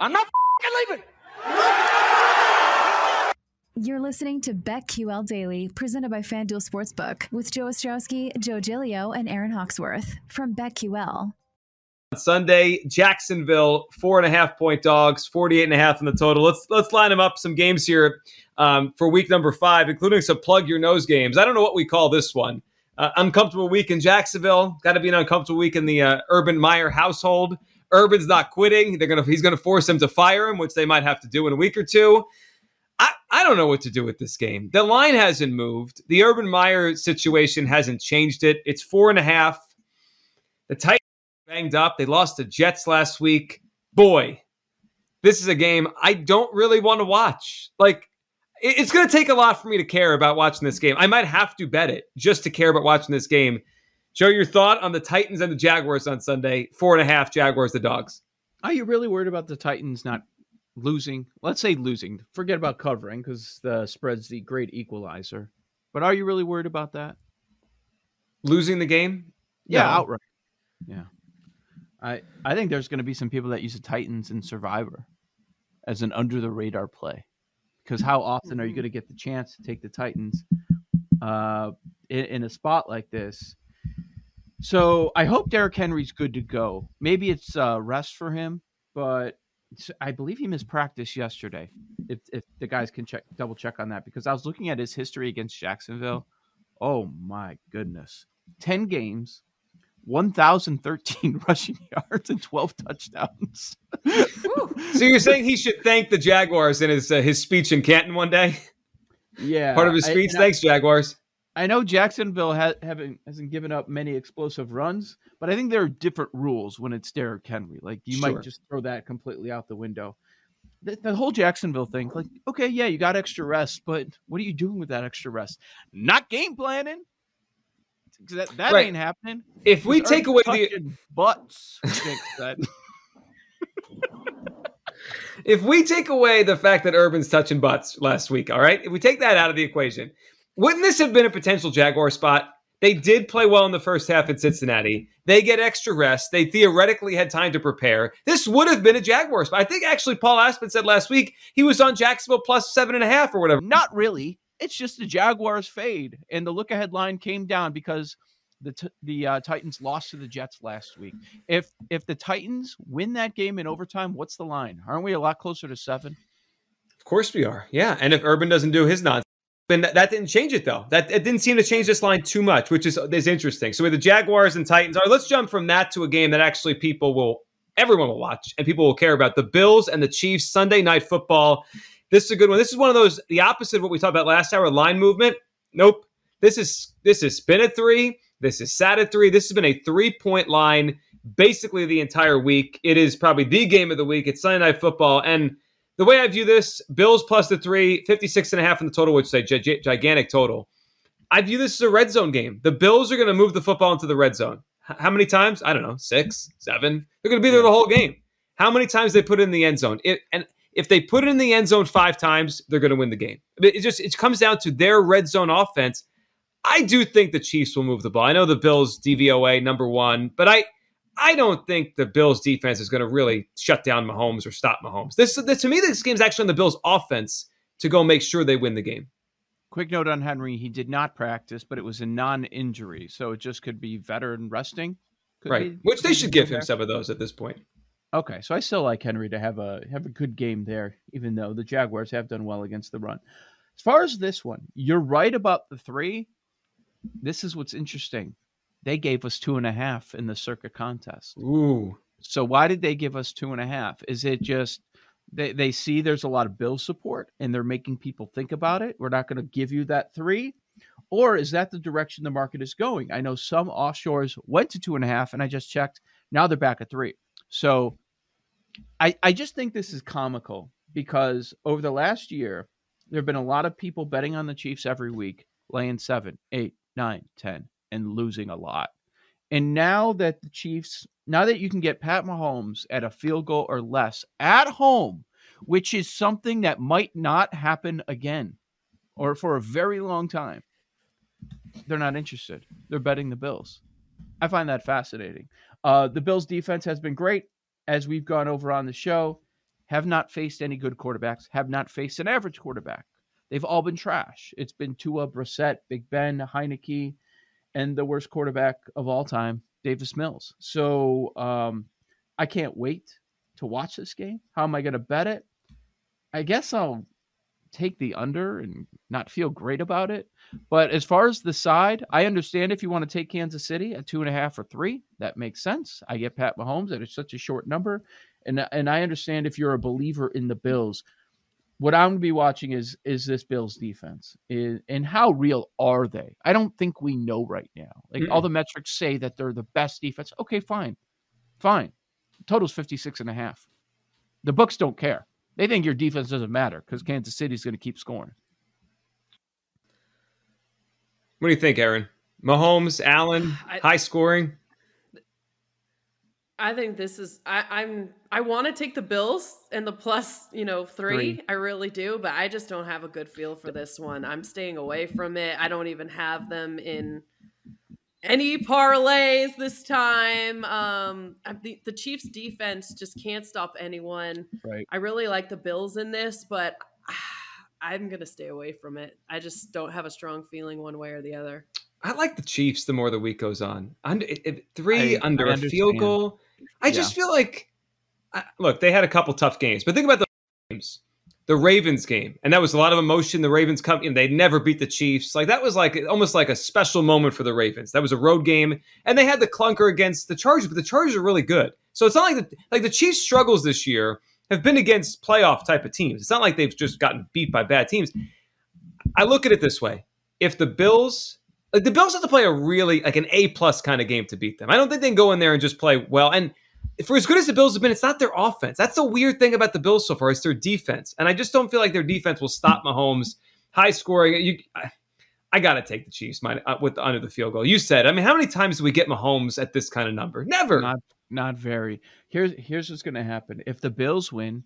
I'm not leaving. You're listening to BetQL Daily, presented by FanDuel Sportsbook, with Joe Ostrowski, Joe Giglio, and Aaron Hawksworth from BetQL. Sunday, Jacksonville, four and a half point dogs, 48 and a half in the total. Let's let's line them up some games here um, for week number five, including some plug your nose games. I don't know what we call this one. Uh, uncomfortable week in Jacksonville. Got to be an uncomfortable week in the uh, Urban Meyer household. Urban's not quitting. They're gonna he's gonna force them to fire him, which they might have to do in a week or two. I, I don't know what to do with this game. The line hasn't moved. The Urban Meyer situation hasn't changed it. It's four and a half. The Titans banged up. They lost the Jets last week. Boy, this is a game I don't really want to watch. Like, it's going to take a lot for me to care about watching this game. I might have to bet it just to care about watching this game. Joe, your thought on the Titans and the Jaguars on Sunday? Four and a half Jaguars, the dogs. Are you really worried about the Titans not losing? Let's say losing. Forget about covering because the spread's the great equalizer. But are you really worried about that? Losing the game? Yeah, no. outright. Yeah. I I think there's going to be some people that use the Titans in Survivor as an under the radar play. Because how often are you going to get the chance to take the Titans uh, in, in a spot like this? So I hope Derrick Henry's good to go. Maybe it's uh, rest for him, but I believe he missed practice yesterday. If if the guys can check double check on that because I was looking at his history against Jacksonville. Oh my goodness. 10 games, 1013 rushing yards and 12 touchdowns. so you're saying he should thank the Jaguars in his uh, his speech in Canton one day? Yeah. Part of his speech. I, Thanks I, Jaguars. I know Jacksonville ha- haven't hasn't given up many explosive runs, but I think there are different rules when it's Derrick Henry. Like you sure. might just throw that completely out the window. The, the, whole Jacksonville thing, like, okay, yeah, you got extra rest, but what are you doing with that extra rest? Not game planning. That, that right. ain't happening. If we take away the butts, if we take away the fact that Urban's touching butts last week, all right, if we take that out of the equation, wouldn't this have been a potential Jaguar spot? They did play well in the first half at Cincinnati. They get extra rest. They theoretically had time to prepare. This would have been a Jaguar spot. I think actually Paul Aspen said last week he was on Jacksonville plus seven and a half or whatever. Not really. It's just the Jaguars fade, and the look ahead line came down because the t- the uh, Titans lost to the Jets last week. If if the Titans win that game in overtime, what's the line? Aren't we a lot closer to seven? Of course we are. Yeah, and if Urban doesn't do his nonsense and that, that, didn't change it though. That it didn't seem to change this line too much, which is is interesting. So with the Jaguars and Titans, all right, let's jump from that to a game that actually people will everyone will watch and people will care about. The Bills and the Chiefs Sunday night football. This is a good one. This is one of those the opposite of what we talked about last hour, line movement. Nope. This is this is spin at three. This is sat at three. This has been a three-point line basically the entire week. It is probably the game of the week. It's Sunday night football. And the way I view this, Bills plus the three, 56 and a half in the total, which is a gi- gigantic total. I view this as a red zone game. The Bills are going to move the football into the red zone. H- how many times? I don't know, six, seven. They're going to be there the whole game. How many times they put it in the end zone? It, and if they put it in the end zone five times, they're going to win the game. It just it comes down to their red zone offense. I do think the Chiefs will move the ball. I know the Bills DVOA number one, but I I don't think the Bills defense is going to really shut down Mahomes or stop Mahomes. This, this to me, this game's actually on the Bills offense to go make sure they win the game. Quick note on Henry: he did not practice, but it was a non-injury, so it just could be veteran resting. Could right, be, which they should give him some of those at this point. Okay, so I still like Henry to have a have a good game there, even though the Jaguars have done well against the run. As far as this one, you're right about the three. This is what's interesting they gave us two and a half in the Circa contest. Ooh. So why did they give us two and a half? Is it just they, they see there's a lot of bill support and they're making people think about it? We're not going to give you that three. Or is that the direction the market is going? I know some offshores went to two and a half, and I just checked. Now they're back at three. So I, I just think this is comical because over the last year, there have been a lot of people betting on the Chiefs every week, laying seven, eight, nine, ten, and losing a lot. And now that the Chiefs, now that you can get Pat Mahomes at a field goal or less at home, which is something that might not happen again or for a very long time, they're not interested. They're betting the Bills. I find that fascinating. Uh, the Bills' defense has been great as we've gone over on the show. have not faced any good quarterbacks, have not faced an average quarterback. They've all been trash. It's been Tua, Brissett, Big Ben, Heinicke, and the worst quarterback of all time, Davis Mills. So um, I can't wait to watch this game. How am I going to bet it? I guess I'll take the under and not feel great about it. But as far as the side, I understand if you want to take Kansas City at two and a half or three, that makes sense. I get Pat Mahomes at such a short number, and and I understand if you're a believer in the Bills. What I'm going to be watching is is this Bills defense, is, and how real are they? I don't think we know right now. Like mm all the metrics say that they're the best defense. Okay, fine, fine. Total's 56 and a half. The books don't care. They think your defense doesn't matter because Kansas City's going to keep scoring. What do you think, Aaron? Mahomes, Allen, I, high scoring. I think this is. I, I'm. I want to take the Bills and the plus, you know, three. three. I really do, but I just don't have a good feel for this one. I'm staying away from it. I don't even have them in any parlays this time. Um, the, the Chiefs defense just can't stop anyone. Right. I really like the Bills in this, but I'm going to stay away from it. I just don't have a strong feeling one way or the other. I like the Chiefs the more the week goes on. Under, three I, under I a field goal. I yeah. just feel like, look, they had a couple tough games, but think about the games. The Ravens game, and that was a lot of emotion. The Ravens come, and they never beat the Chiefs. Like that was like almost like a special moment for the Ravens. That was a road game, and they had the clunker against the Chargers, but the Chargers are really good. So it's not like the like the Chiefs' struggles this year have been against playoff type of teams. It's not like they've just gotten beat by bad teams. I look at it this way: if the Bills, like the Bills have to play a really like an A plus kind of game to beat them. I don't think they can go in there and just play well. And for as good as the Bills have been, it's not their offense. That's the weird thing about the Bills so far. It's their defense, and I just don't feel like their defense will stop Mahomes. High scoring. You, I, I got to take the Chiefs my, uh, with the, under the field goal. You said. I mean, how many times do we get Mahomes at this kind of number? Never. Not not very. Here's here's what's going to happen. If the Bills win,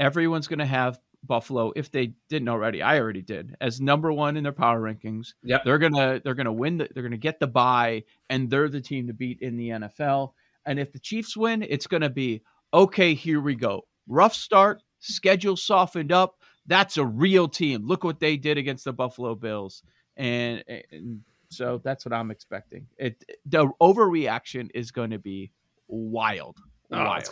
everyone's going to have Buffalo if they didn't already. I already did as number one in their power rankings. Yeah, they're gonna they're gonna win. The, they're gonna get the buy, and they're the team to beat in the NFL. And if the Chiefs win, it's gonna be okay. Here we go. Rough start. Schedule softened up. That's a real team. Look what they did against the Buffalo Bills, and, and so that's what I'm expecting. It the overreaction is going to be wild. Oh, wild. It's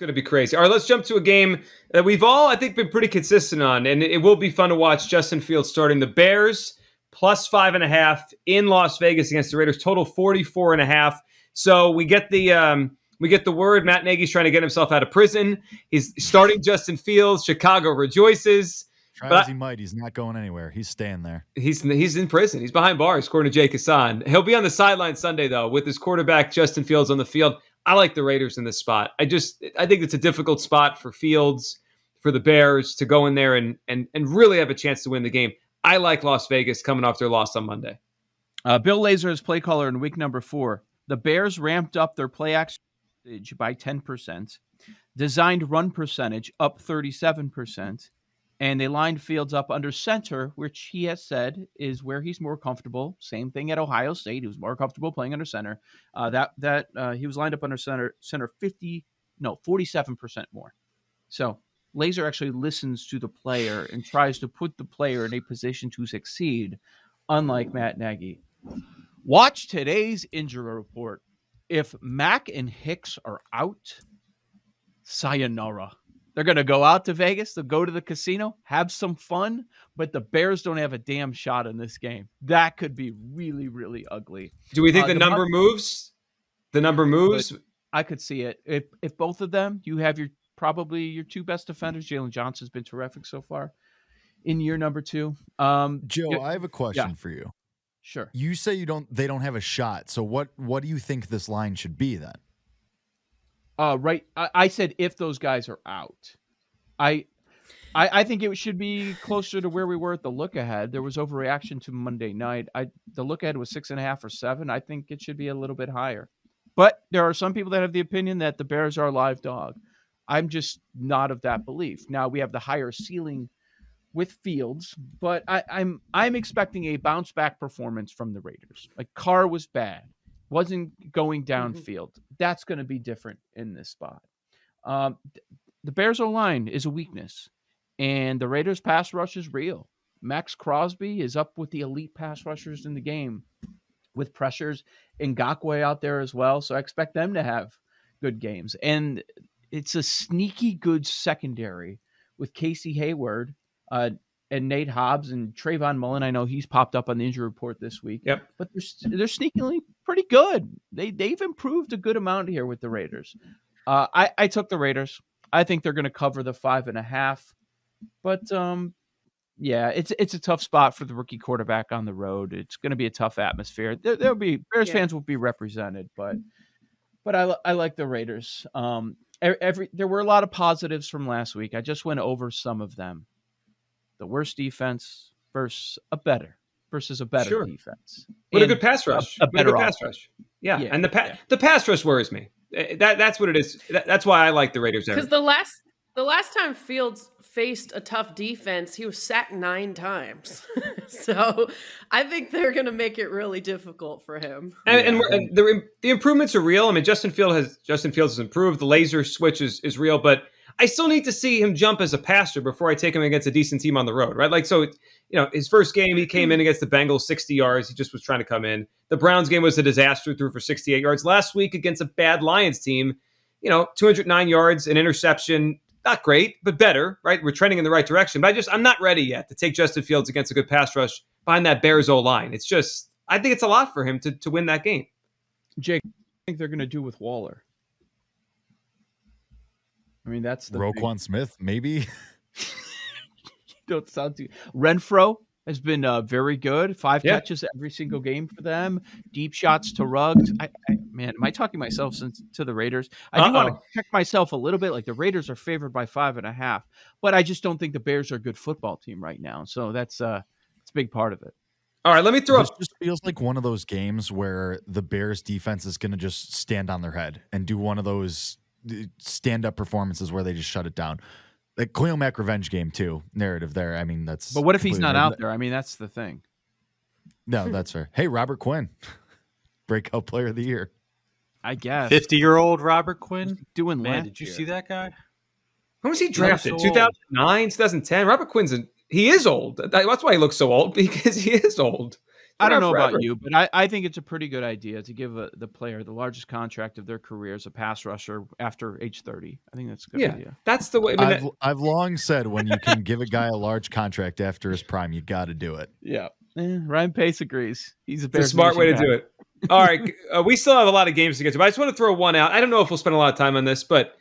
going to be crazy. All right, let's jump to a game that we've all, I think, been pretty consistent on, and it will be fun to watch. Justin Fields starting the Bears plus five and a half in Las Vegas against the Raiders. Total 44 and a half. So we get the um, we get the word Matt Nagy's trying to get himself out of prison. He's starting Justin Fields. Chicago rejoices. Try but as he might, he's not going anywhere. He's staying there. He's he's in prison. He's behind bars, according to Jake Hassan. He'll be on the sideline Sunday though, with his quarterback Justin Fields on the field. I like the Raiders in this spot. I just I think it's a difficult spot for Fields for the Bears to go in there and and and really have a chance to win the game. I like Las Vegas coming off their loss on Monday. Uh, Bill Lazor is play caller in week number four. The Bears ramped up their play action by 10%, designed run percentage up 37%, and they lined Fields up under center, which he has said is where he's more comfortable. Same thing at Ohio State; he was more comfortable playing under center. Uh, that that uh, he was lined up under center, center fifty, no, forty-seven percent more. So Lazor actually listens to the player and tries to put the player in a position to succeed, unlike Matt Nagy. Watch today's injury report. If Mack and Hicks are out, sayonara. They're going to go out to Vegas. They'll go to the casino, have some fun, but the Bears don't have a damn shot in this game. That could be really, really ugly. Do we think uh, the, the, number moves? The number moves? I could see it. If if both of them, you have your probably your two best defenders. Jaylon Johnson's been terrific so far in year number two. Um, Joe, I have a question yeah. for you. Sure. You say you don't. They don't have a shot. So what? What do you think this line should be then? Uh, right. I, I said if those guys are out, I, I, I think it should be closer to where we were at the look ahead. There was overreaction to Monday night. I the look ahead was six and a half or seven. I think it should be a little bit higher. But there are some people that have the opinion that the Bears are a live dog. I'm just not of that belief. Now we have the higher ceiling with Fields, but I, I'm I'm expecting a bounce back performance from the Raiders. Like Carr was bad wasn't going mm-hmm. downfield. Mm-hmm. That's going to be different in this spot. Um, the Bears line is a weakness, and the Raiders pass rush is real. Maxx Crosby is up with the elite pass rushers in the game with pressures. Ngakoue out there as well. So I expect them to have good games. And it's a sneaky good secondary with Casey Hayward uh, and Nate Hobbs and Trayvon Mullen. I know he's popped up on the injury report this week. Yep. But they're, they're sneakily pretty good. They, they've improved a good amount here with the Raiders. Uh, I, I took the Raiders. I think they're going to cover the five and a half. But um, yeah, it's it's a tough spot for the rookie quarterback on the road. It's going to be a tough atmosphere. There, will be Bears yeah. fans will be represented, but but I I like the Raiders. Um, every there were a lot of positives from last week. I just went over some of them. The worst defense versus a better versus a better sure. defense. But a good pass rush. A, a better a pass rush. Yeah. yeah. and the pa- yeah. the pass rush worries me. Eh, that that's what it is. That, that's why I like the Raiders. Because the last the last time Fields faced a tough defense, he was sacked nine times. so I think they're going to make it really difficult for him. And, and, and, the, the improvements are real. I mean, Justin Field has Justin Fields has improved. The Lazor switch is, is real, but I still need to see him jump as a passer before I take him against a decent team on the road, right? Like, so, you know, his first game, he came mm-hmm. in against the Bengals 60 yards. He just was trying to come in. The Browns game was a disaster, threw for 68 yards. Last week against a bad Lions team, you know, 209 yards, an interception, not great, but better, right? We're trending in the right direction. But I just, I'm not ready yet to take Justin Fields against a good pass rush behind that Bears O line. It's just, I think it's a lot for him to, to win that game. Jake, I think they're going to do with Waller. I mean, that's the Roquan big... Smith, maybe. don't sound too Renfrow has been uh, very good. Five yeah. catches every single game for them. Deep shots to Ruggs. I, I, man, am I talking myself since to the Raiders? I do want to check myself a little bit. Like the Raiders are favored by five and a half, but I just don't think the Bears are a good football team right now. So that's uh, it's a big part of it. All right, let me throw. Up this just feels like one of those games where the Bears defense is going to just stand on their head and do one of those stand up performances where they just shut it down like Khalil Mack revenge game too narrative there. I mean that's. But what if he's not out there? I mean that's the thing. No, that's fair. Hey, Robert Quinn, breakout player of the year. I guess fifty-year-old Robert Quinn doing man. Did you year. see that guy? When was he drafted? Two thousand nine, two thousand ten. Robert Quinn's a, he is old. That's why he looks so old because he is old. I don't know forever. about you, but I, I think it's a pretty good idea to give a, the player the largest contract of their career as a pass rusher after age 30. I think that's a good yeah, idea. That's the way. I have that, I've long said when you can give a guy a large contract after his prime, you got to do it. Yeah. Eh, Ryan Pace agrees. He's a, a smart way guy. to do it. All right. uh, we still have a lot of games to get to, but I just want to throw one out. I don't know if we'll spend a lot of time on this, but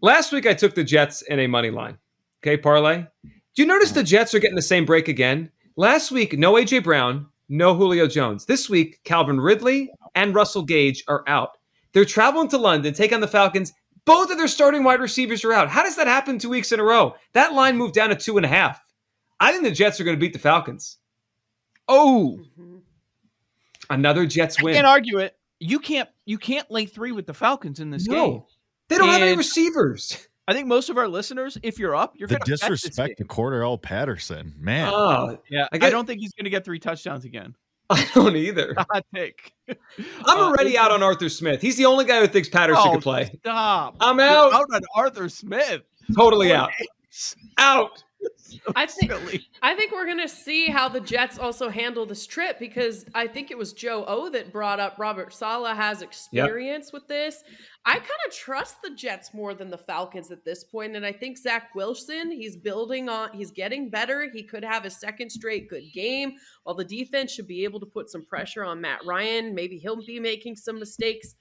last week I took the Jets in a money line. Okay, parlay. Do you notice the Jets are getting the same break again? Last week, no AJ Brown, no Julio Jones. This week, Calvin Ridley and Russell Gage are out. They're traveling to London, take on the Falcons. Both of their starting wide receivers are out. How does that happen two weeks in a row? That line moved down to two and a half. I think the Jets are going to beat the Falcons. Oh, mm-hmm. another Jets win. I can't argue it. You can't. You can't lay three with the Falcons in this no. game. They don't and have any receivers. I think most of our listeners, if you're up, you're the gonna disrespect to Cordarrelle Patterson, man. Oh, yeah. I, I don't think he's going to get three touchdowns again. I don't either. Hot take. I'm uh, already out on Arthur Smith. He's the only guy who thinks Patterson oh, can play. Stop. I'm out. You're out on Arthur Smith. Totally out. Out. I think I think we're gonna see how the Jets also handle this trip because I think it was Joe O that brought up Robert Saleh has experience yep. with this. I kind of trust the Jets more than the Falcons at this point, and I think Zach Wilson he's building on. He's getting better. He could have a second straight good game. While the defense should be able to put some pressure on Matt Ryan, maybe he'll be making some mistakes.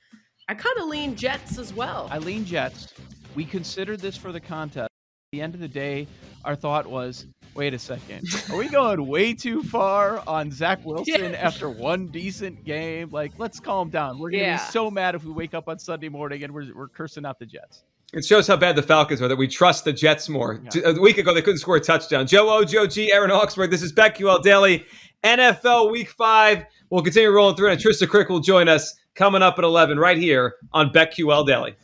I kind of lean Jets as well. I lean Jets. We considered this for the contest. At the end of the day, our thought was, wait a second, are we going way too far on Zach Wilson yeah. after one decent game? Like, let's calm down. We're gonna yeah. be so mad if we wake up on Sunday morning and we're, we're cursing out the Jets. It shows how bad the Falcons are that we trust the Jets more. Yeah. A week ago, they couldn't score a touchdown. Joe O, Joe G, Aaron Hawksworth. This is BetQL Daily, NFL Week 5. We'll continue rolling through, and Trysta Krick will join us coming up at 11 right here on BetQL Daily.